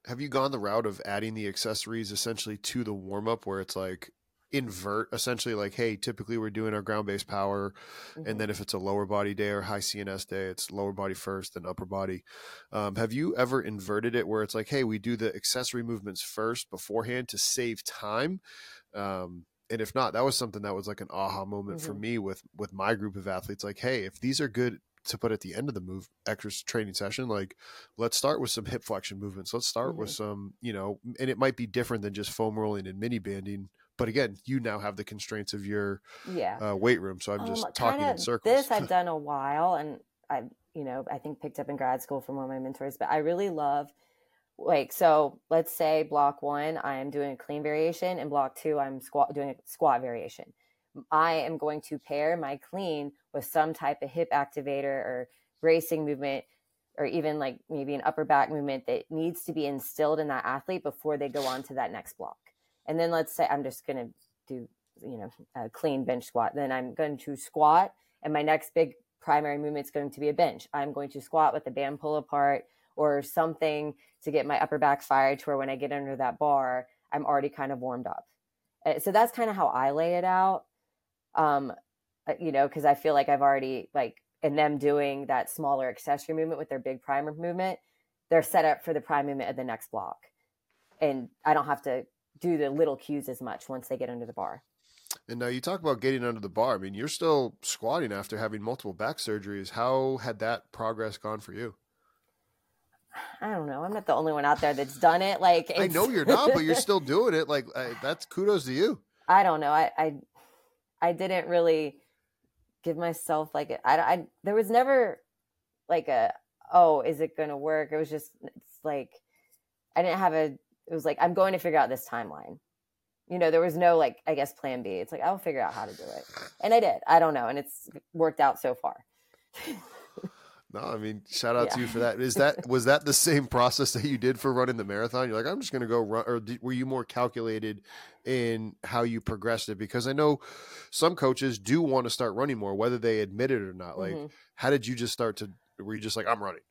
Have you gone the route of adding the accessories essentially to the warm up where it's like invert essentially like hey typically we're doing our ground based power mm-hmm. and then if it's a lower body day or high cns day it's lower body first then upper body um, have you ever inverted it where it's like hey we do the accessory movements first beforehand to save time um, and if not, that was something that was like an aha moment mm-hmm. for me with with my group of athletes. Like, hey, if these are good to put at the end of the move exercise training session, like let's start with some hip flexion movements. Let's start mm-hmm. with some, you know, and it might be different than just foam rolling and mini banding. But again, you now have the constraints of your yeah uh, weight room. So I'm just um, talking in circles. This I've done a while, and I, you know, I think picked up in grad school from one of my mentors. But I really love like so let's say block one i am doing a clean variation and block two i'm squat doing a squat variation. I am going to pair my clean with some type of hip activator or bracing movement or even like maybe an upper back movement that needs to be instilled in that athlete before they go on to that next block. And then let's say i'm just going to do you know a clean bench squat. Then i'm going to squat and my next big primary movement is going to be a bench. I'm going to squat with the band pull apart or something to get my upper back fired to where when I get under that bar, I'm already kind of warmed up. Uh, so that's kind of how I lay it out. Um, uh, you know, because I feel like I've already like in them doing that smaller accessory movement with their big primer movement, they're set up for the prime movement of the next block, and I don't have to do the little cues as much once they get under the bar. And now you talk about getting under the bar. I mean, you're still squatting after having multiple back surgeries. How had that progress gone for you? I don't know. I'm not the only one out there that's done it. Like I know you're not, but you're still <laughs> doing it. Like I, that's kudos to you. I don't know. I, I, I didn't really give myself like I, I. There was never like a oh, is it going to work? It was just it's like I didn't have a. It was like I'm going to figure out this timeline. You know, there was no like I guess plan B. It's like I'll figure out how to do it, and I did. I don't know, and it's worked out so far. <laughs> No, I mean, shout out yeah. to you for that. Is that was that the same process that you did for running the marathon? You're like, I'm just going to go run, or did, were you more calculated in how you progressed it? Because I know some coaches do want to start running more, whether they admit it or not. Like, mm-hmm. how did you just start to? Were you just like, I'm running?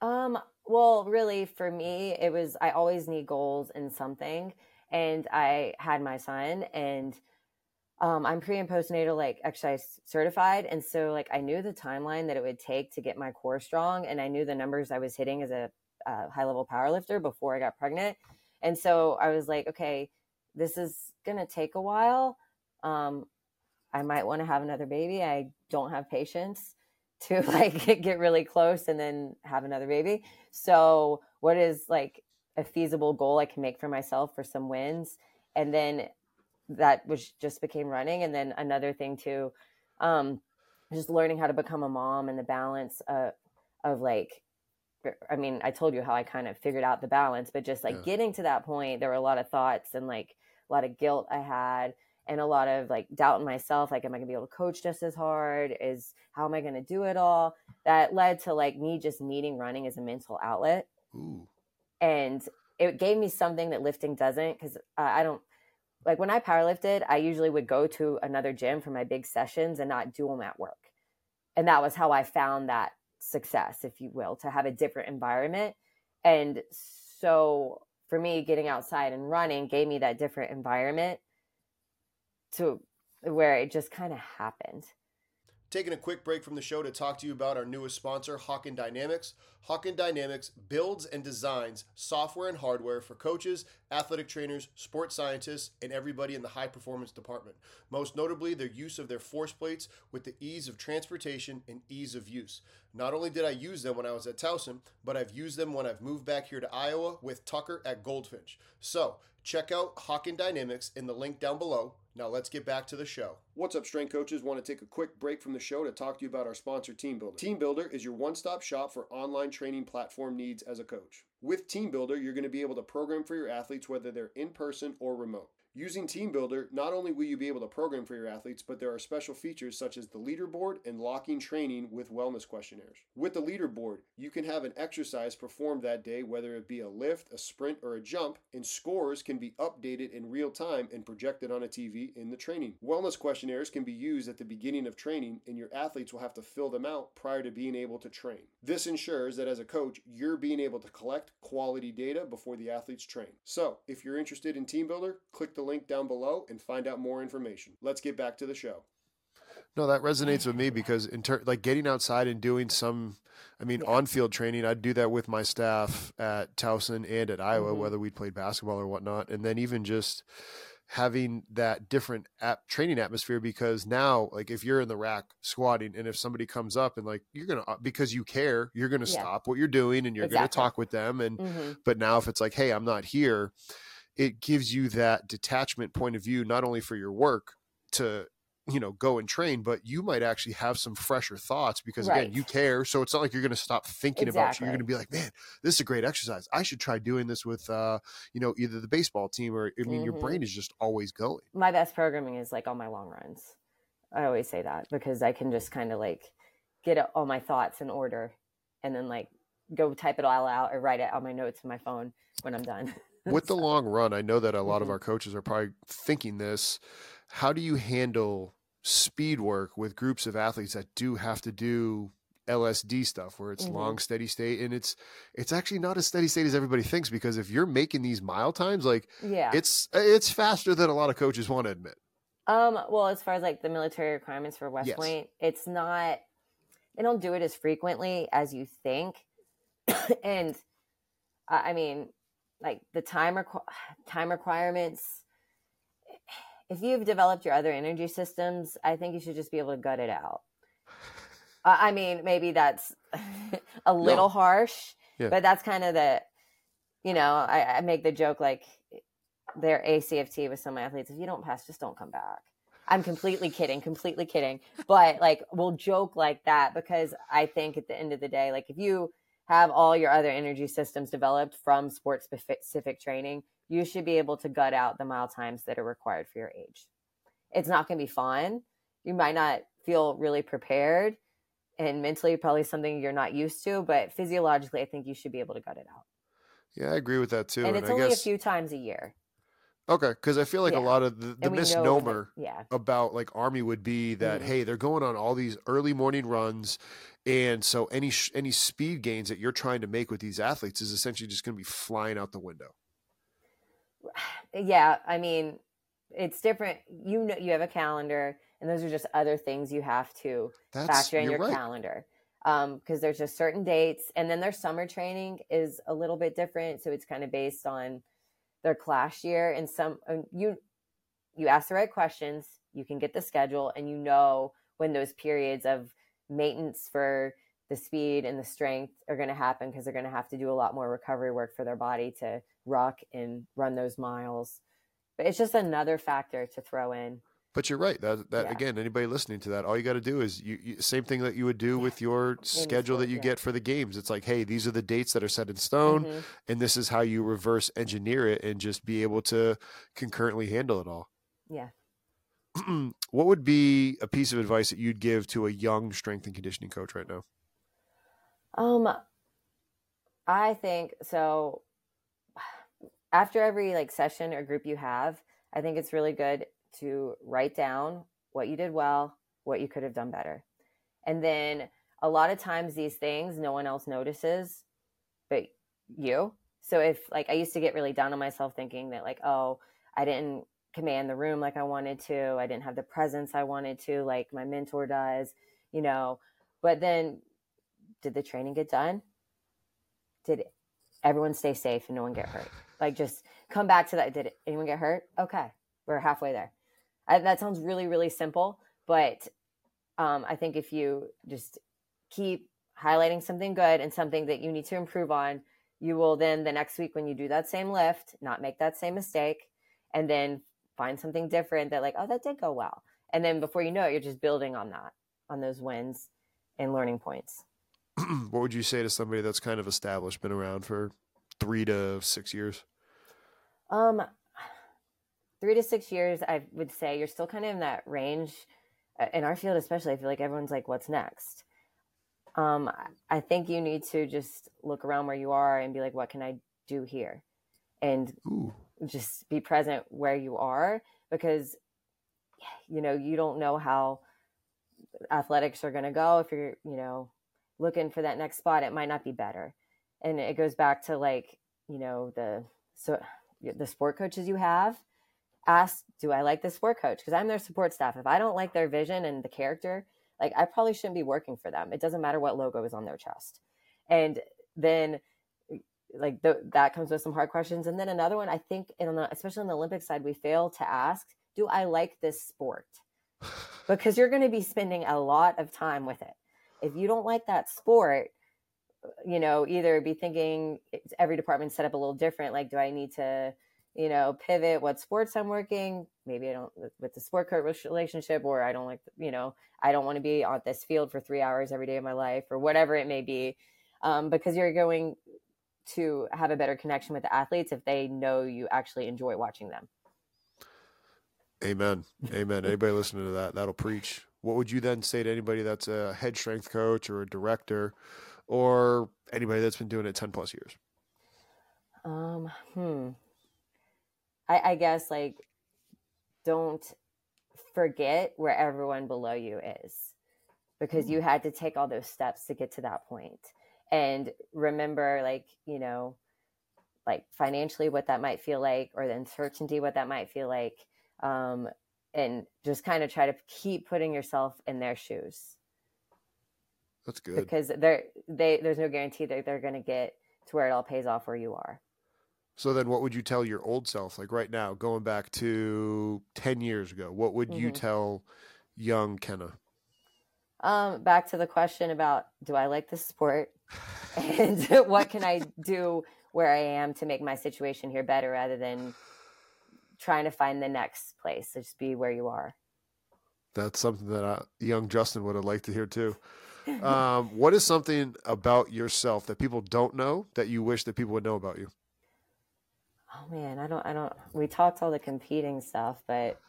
Um. well, really, for me, it was I always need goals in something, and I had my son, and um, I'm pre and postnatal like exercise certified, and so like I knew the timeline that it would take to get my core strong, and I knew the numbers I was hitting as a, a high level power lifter before I got pregnant, and so I was like, okay, this is gonna take a while. Um, I might want to have another baby. I don't have patience to <laughs> like get really close and then have another baby. So, what is like a feasible goal I can make for myself for some wins? And then that was just became running. And then another thing too, um, just learning how to become a mom and the balance of, of like, I mean, I told you how I kind of figured out the balance, but just like yeah. getting to that point, there were a lot of thoughts and like a lot of guilt I had and a lot of like doubt in myself like am i going to be able to coach just as hard is how am i going to do it all that led to like me just needing running as a mental outlet Ooh. and it gave me something that lifting doesn't because uh, i don't like when i powerlifted i usually would go to another gym for my big sessions and not do them at work and that was how i found that success if you will to have a different environment and so for me getting outside and running gave me that different environment to where it just kind of happened. Taking a quick break from the show to talk to you about our newest sponsor, Hawkin Dynamics. Hawkin Dynamics builds and designs software and hardware for coaches, athletic trainers, sports scientists, and everybody in the high performance department. Most notably, their use of their force plates with the ease of transportation and ease of use. Not only did I use them when I was at Towson, but I've used them when I've moved back here to Iowa with Tucker at Goldfinch. So, check out Hawkin Dynamics in the link down below now let's get back to the show. What's up, strength coaches? Want to take a quick break from the show to talk to you about our sponsor, TeamBuildr. Team Builder is your one stop shop for online training platform needs as a coach. With TeamBuildr, you're going to be able to program for your athletes whether they're in person or remote. Using TeamBuildr, not only will you be able to program for your athletes, but there are special features such as the leaderboard and locking training with wellness questionnaires. With the leaderboard, you can have an exercise performed that day, whether it be a lift, a sprint, or a jump, and scores can be updated in real time and projected on a TV in the training. Wellness questionnaires can be used at the beginning of training, and your athletes will have to fill them out prior to being able to train. This ensures that as a coach, you're being able to collect quality data before the athletes train. So, if you're interested in TeamBuildr, click the the link down below and find out more information. Let's get back to the show. No, that resonates with me because in ter- like getting outside and doing some, I mean, yeah. on-field training. I'd do that with my staff at Towson and at Iowa, mm-hmm. whether we played basketball or whatnot, and then even just having that different app training atmosphere because now like if you're in the rack squatting and if somebody comes up and like you're gonna uh, because you care you're gonna yeah. stop what you're doing and you're exactly. gonna talk with them and mm-hmm. but now if it's like hey i'm not here it gives you that detachment point of view, not only for your work to you know go and train but you might actually have some fresher thoughts because right. again you care so it's not like you're going to stop thinking exactly. about you you're going to be like man this is a great exercise i should try doing this with uh you know either the baseball team or i mean mm-hmm. your brain is just always going my best programming is like on my long runs i always say that because i can just kind of like get all my thoughts in order and then like go type it all out or write it on my notes in my phone when i'm done with the long run, I know that a lot mm-hmm. of our coaches are probably thinking this. How do you handle speed work with groups of athletes that do have to do LSD stuff where it's mm-hmm. long steady state and it's it's actually not as steady state as everybody thinks because if you're making these mile times like yeah it's it's faster than a lot of coaches want to admit. Um well as far as like the military requirements for West yes. Point it's not they don't do it as frequently as you think <coughs> and I mean like the time requ- <sighs> time requirements <sighs> if you've developed your other energy systems i think you should just be able to gut it out <laughs> uh, i mean maybe that's <laughs> a little no. harsh yeah. but that's kind of the you know I, I make the joke like their acft with some athletes if you don't pass just don't come back i'm completely kidding completely kidding but like we'll joke like that because i think at the end of the day like if you have all your other energy systems developed from sports specific training, you should be able to gut out the mile times that are required for your age. It's not going to be fun. You might not feel really prepared and mentally probably something you're not used to, but physiologically I think you should be able to gut it out. Yeah, I agree with that too. And, and it's I only guess, a few times a year. Okay, because I feel like Yeah. a lot of the, the And we know when misnomer they- yeah. about like Army would be that Mhm. hey, they're going on all these early morning runs, and so any sh- any speed gains that you're trying to make with these athletes is essentially just going to be flying out the window. <sighs> yeah i mean it's different you know you have a calendar and those are just other things you have to That's factor in your right. calendar um because there's just certain dates and then their summer training is a little bit different so it's kind of based on their class year and some you you ask the right questions you can get the schedule and you know when those periods of maintenance for the speed and the strength are going to happen because they're going to have to do a lot more recovery work for their body to rock and run those miles. But it's just another factor to throw in But you're right. That that Yeah. again, anybody listening to that, all you got to do is you, you same thing that you would do with your schedule that you get for the games. It's like, hey, these are the dates that are set in stone, Mhm. and this is how you reverse engineer it and just be able to concurrently handle it all. yeah <clears throat> what would be a piece of advice that you'd give to a young strength and conditioning coach right now? Um, I think so. <sighs> After every like session or group you have, I think it's really good to write down what you did well, what you could have done better. And then a lot of times these things no one else notices but you. So if like I used to get really down on myself thinking that like, oh, I didn't command the room like I wanted to, I didn't have the presence I wanted to, like my mentor does, you know. But then did the training get done? Did everyone stay safe and no one get hurt? Like just come back to that. Did anyone get hurt? Okay, we're halfway there. I, that sounds really really simple, but um, I think if you just keep highlighting something good and something that you need to improve on, you will then the next week when you do that same lift, not make that same mistake, and then find something different that like oh that did go well, and then before you know it, you're just building on that on those wins and learning points. <clears throat> what would you say to somebody that's kind of established, been around for three to six years? Um, three to six years, I would say you're still kind of in that range. Uh, In our field, especially, I feel like everyone's like, "What's next?" Um, I- I think you need to just look around where you are and be like, "What can I do here?" And Ooh, just be present where you are because you know you don't know how athletics are going to go if you're you know looking for that next spot it might not be better and it goes back to like you know the so the sport coaches you have ask do i like this sport coach? Because i'm their support staff. If i don't like their vision and the character like i probably shouldn't be working for them. It doesn't matter what logo is on their chest. And then like the, that comes with some hard questions. And then another one i think in the, especially on the olympic side we fail to ask do i like this sport? <laughs> Because you're going to be spending a lot of time with it. If you don't like that sport you know either be thinking it's- every department set up a little different? Like do i need to you know pivot what sports i'm working maybe i don't with- the sport coach relationship or i don't like you know i don't want to be on this field for three hours every day of my life or whatever it may be um, because you're going to have a better connection with the athletes if they know you actually enjoy watching them amen, <laughs> amen. Anybody listening to that, that'll preach. What would you then say to anybody that's a head strength coach or a director, or anybody that's been doing it ten plus years? Um, hmm. I, I guess like don't forget where everyone below you is because you had to take all those steps to get to that point. And remember, like, you know, like financially what that might feel like, or the uncertainty what that might feel like. Um, and just kind of try to keep putting yourself in their shoes That's good. because they're, they, there's no guarantee that they're going to get to where it all pays off where you are. So then, what would you tell your old self, like right now, going back to ten years ago? What would you Mhm. tell young Kenna? Um, back to the question about do I like this sport <laughs> and <laughs> what can I do where I am to make my situation here better rather than trying to find the next place. So just be where you are. That's something that uh, young Justin would have liked to hear too. <laughs> Um, what is something about yourself that people don't know that you wish that people would know about you? Oh man, I don't, I don't, we talked all the competing stuff, but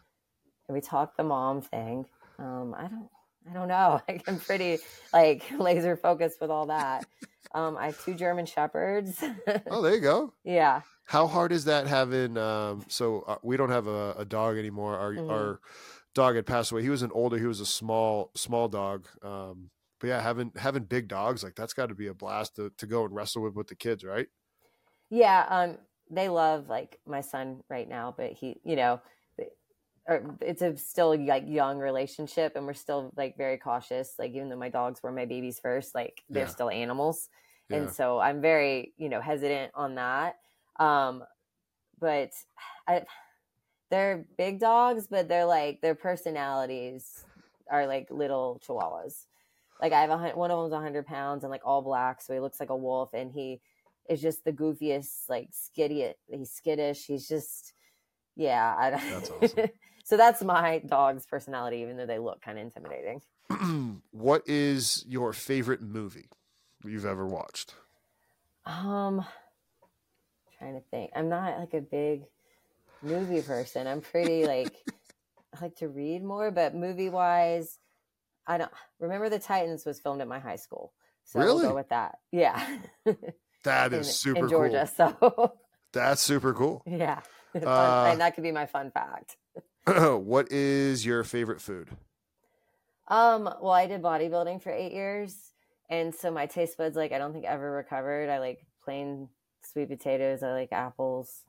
we talked the mom thing. Um, I don't, I don't know. <laughs> Like, I'm pretty like <laughs> laser focused with all that. Um, I have two German shepherds. Oh, there you go. <laughs> yeah. How hard is that having? Um, so uh, we don't have a, a dog anymore. Our Mhm. our dog had passed away. He was an older. He was a small small dog. Um, but yeah, having having big dogs like that's got to be a blast to, to go and wrestle with with the kids, right? Yeah, um, they love like my son right now, but he, you know, or it's a still like young relationship, and we're still like very cautious. Like even though my dogs were my babies first, like they're Yeah. still animals, Yeah. and so I'm very you know hesitant on that. Um, but I, they're big dogs, but they're like their personalities are like little chihuahuas. Like I have a one of them's hundred pounds and like all black, so he looks like a wolf, and he is just the goofiest, like skitty. He's skittish. He's just, yeah. I, That's <laughs> awesome. so that's my dog's personality, even though they look kind of intimidating. <clears throat> what is your favorite movie you've ever watched? Um, trying to think. I'm not like a big movie person. I'm pretty like <laughs> I like to read more, but movie wise, I don't remember the Titans was filmed at my high school. So Really? go with that. Yeah. <laughs> That in, is super in Georgia. So. <laughs> That's super cool. yeah. <laughs> Uh, and that could be my fun fact. <clears throat> what is your favorite food? Um, well, I did bodybuilding for eight years, and so my taste buds like I don't think ever recovered. I like plain sweet potatoes. I like apples.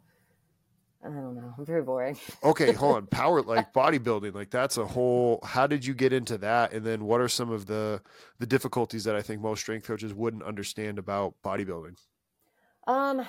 I don't know. I'm very boring. <laughs> Okay, hold on. Power like bodybuilding, like that's a whole. How did you get into that? And then what are some of the the difficulties that I think most strength coaches wouldn't understand about bodybuilding? Um,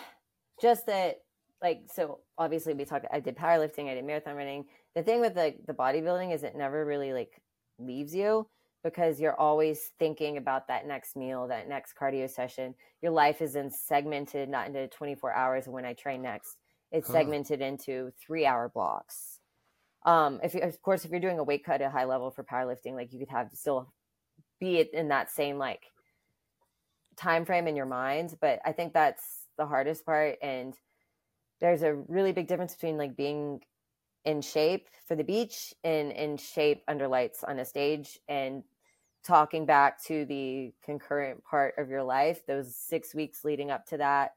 just that, like, so obviously we talked. I did powerlifting. I did marathon running. The thing with the the bodybuilding is it never really like leaves you because you're always thinking about that next meal, that next cardio session. Your life is then segmented, not into 24 hours when I train next. It's Huh. segmented into three hour blocks. Um, if you, of course, if you're doing a weight cut at high level for powerlifting, like you could have still be it in that same like time frame in your mind but i think that's the hardest part and there's a really big difference between like being in shape for the beach and in shape under lights on a stage and talking back to the concurrent part of your life those six weeks leading up to that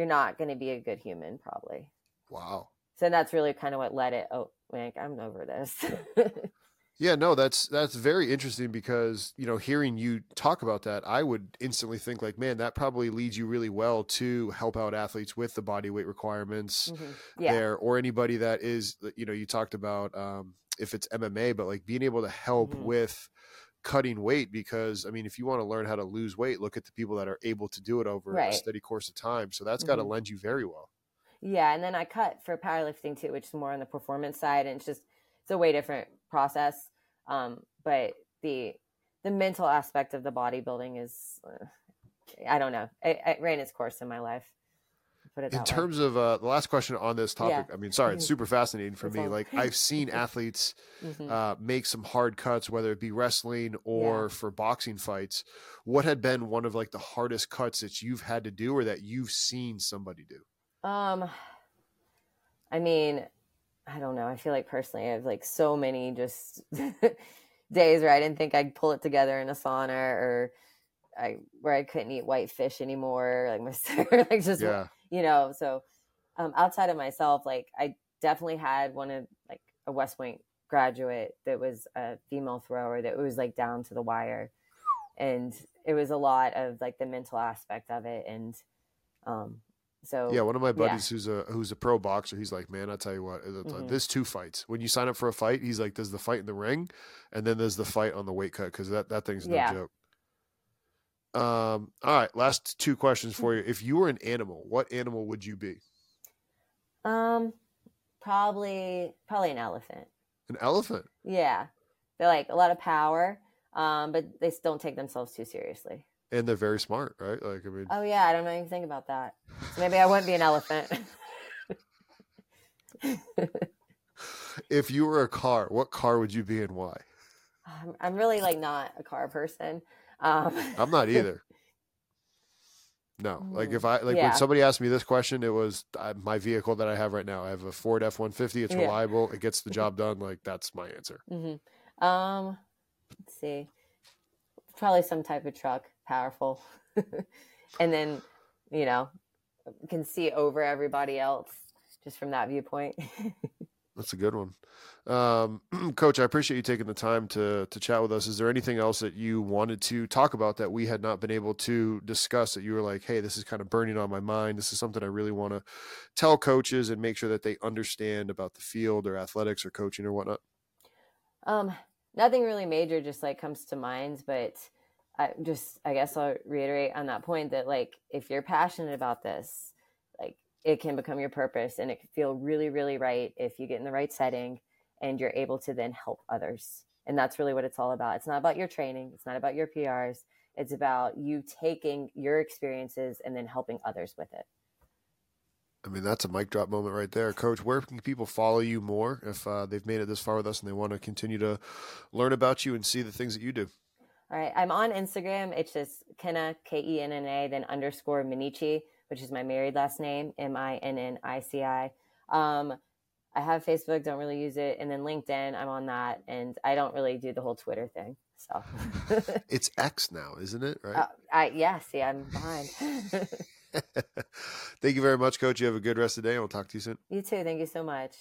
you're not going to be a good human probably Wow. so that's really kind of what led it oh like i'm over this <laughs> Yeah, no, that's that's very interesting because you know, hearing you talk about that, I would instantly think like, man, that probably leads you really well to help out athletes with the body weight requirements Mhm. yeah there, or anybody that is, you know, you talked about um, if it's MMA, but like being able to help Mhm. with cutting weight because I mean, if you want to learn how to lose weight, look at the people that are able to do it over a steady course of time. So that's got to lend you very well. Yeah, and then I cut for powerlifting too, which is more on the performance side, and it's just it's a way different process. Um, but the the mental aspect of the bodybuilding is, uh, I don't know, it, it ran its course in my life. Put it in terms of uh, the last question on this topic, I mean, sorry, it's Mhm. super fascinating for It's me. all- Like <laughs> I've seen <laughs> athletes way. Mhm. uh, make some hard cuts, whether it be wrestling or for boxing fights. What had been one of like the hardest cuts that you've had to do, or that you've seen somebody do? Um, I mean, I don't know. I feel like personally, I have like so many just <laughs> days where I didn't think I'd pull it together in a sauna, or I where I couldn't eat white fish anymore. Like my like just Yeah, you know. So um, outside of myself, like I definitely had one of like a West Point graduate that was a female thrower that was like down to the wire, and it was a lot of like the mental aspect of it, and um, so yeah. One of my yeah. buddies who's a who's a pro boxer, he's like, man, I tell you what, Mhm. there's two fights. When you sign up for a fight, he's like, there's the fight in the ring, and then there's the fight on the weight cut because that that thing's no Yeah. joke. Um. All right. Last two questions for you. If you were an animal, what animal would you be? Um, probably probably an elephant. An elephant. Yeah, they're like a lot of power, um, but they don't take themselves too seriously. And they're very smart, right? Like, I mean, Oh yeah, I don't know anything about that. So maybe I wouldn't be an elephant. <laughs> if you were a car, what car would you be and why? I'm, I'm really like not a car person. Um, I'm not <laughs> either. No, like if I like Mm, Yeah. when somebody asked me this question, it was uh, my vehicle that I have right now. I have a Ford F one fifty. It's Yeah. reliable. It gets the <laughs> job done. Like that's my answer. hmm Um, let's see, probably some type of truck, powerful, <laughs> and then you know, can see over everybody else just from that viewpoint. That's a good one. Um, <clears throat> Coach, I appreciate you taking the time to to chat with us. Is there anything else that you wanted to talk about that we had not been able to discuss that you were like, hey, this is kind of burning on my mind. This is something I really want to tell coaches and make sure that they understand about the field or athletics or coaching or whatnot? Um, nothing really major just like comes to mind, but I just I guess I'll reiterate on that point that like if you're passionate about this, it can become your purpose and it can feel really, really right if you get in the right setting and you're able to then help others. And that's really what it's all about. It's not about your training, it's not about your PRs. It's about you taking your experiences and then helping others with it. I mean, that's a mic drop moment right there. Coach, where can people follow you more if uh, they've made it this far with us and they want to continue to learn about you and see the things that you do? All right. I'm on Instagram. It's just Kenna, K E N N A, then underscore Minnici, which is my married last name, M I N N I C I. Um, I have Facebook, don't really use it. And then LinkedIn, I'm on that. And I don't really do the whole Twitter thing. So <laughs> it's X now, isn't it? Right. Uh, I, yeah. See, I'm behind. <laughs> Thank you very much, Coach. You have a good rest of the day. and We'll talk to you soon. You too. Thank you so much.